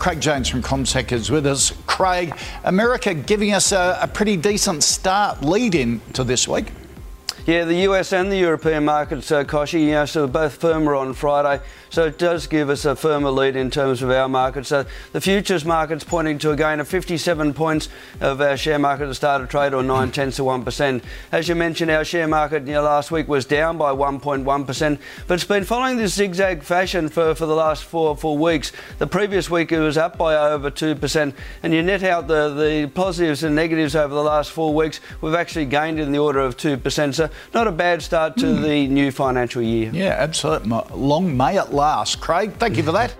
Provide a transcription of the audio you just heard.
Craig James from CommSec is with us. Craig, America giving us a, a pretty decent start lead in to this week. Yeah, the US and the European markets, uh, Kochie, you know, so both firmer on Friday. So it does give us a firmer lead in terms of our market. So the futures market's pointing to a gain of 57 points of our share market at the start of trade, or 9 tenths of 1%. As you mentioned, our share market you know, last week was down by 1.1%, but it's been following this zigzag fashion for, for the last four, four weeks. The previous week it was up by over 2%, and you net out the, the positives and negatives over the last four weeks, we've actually gained in the order of 2%. So not a bad start to mm. the new financial year. Yeah, absolutely. Long may it last, Craig. Thank you for that.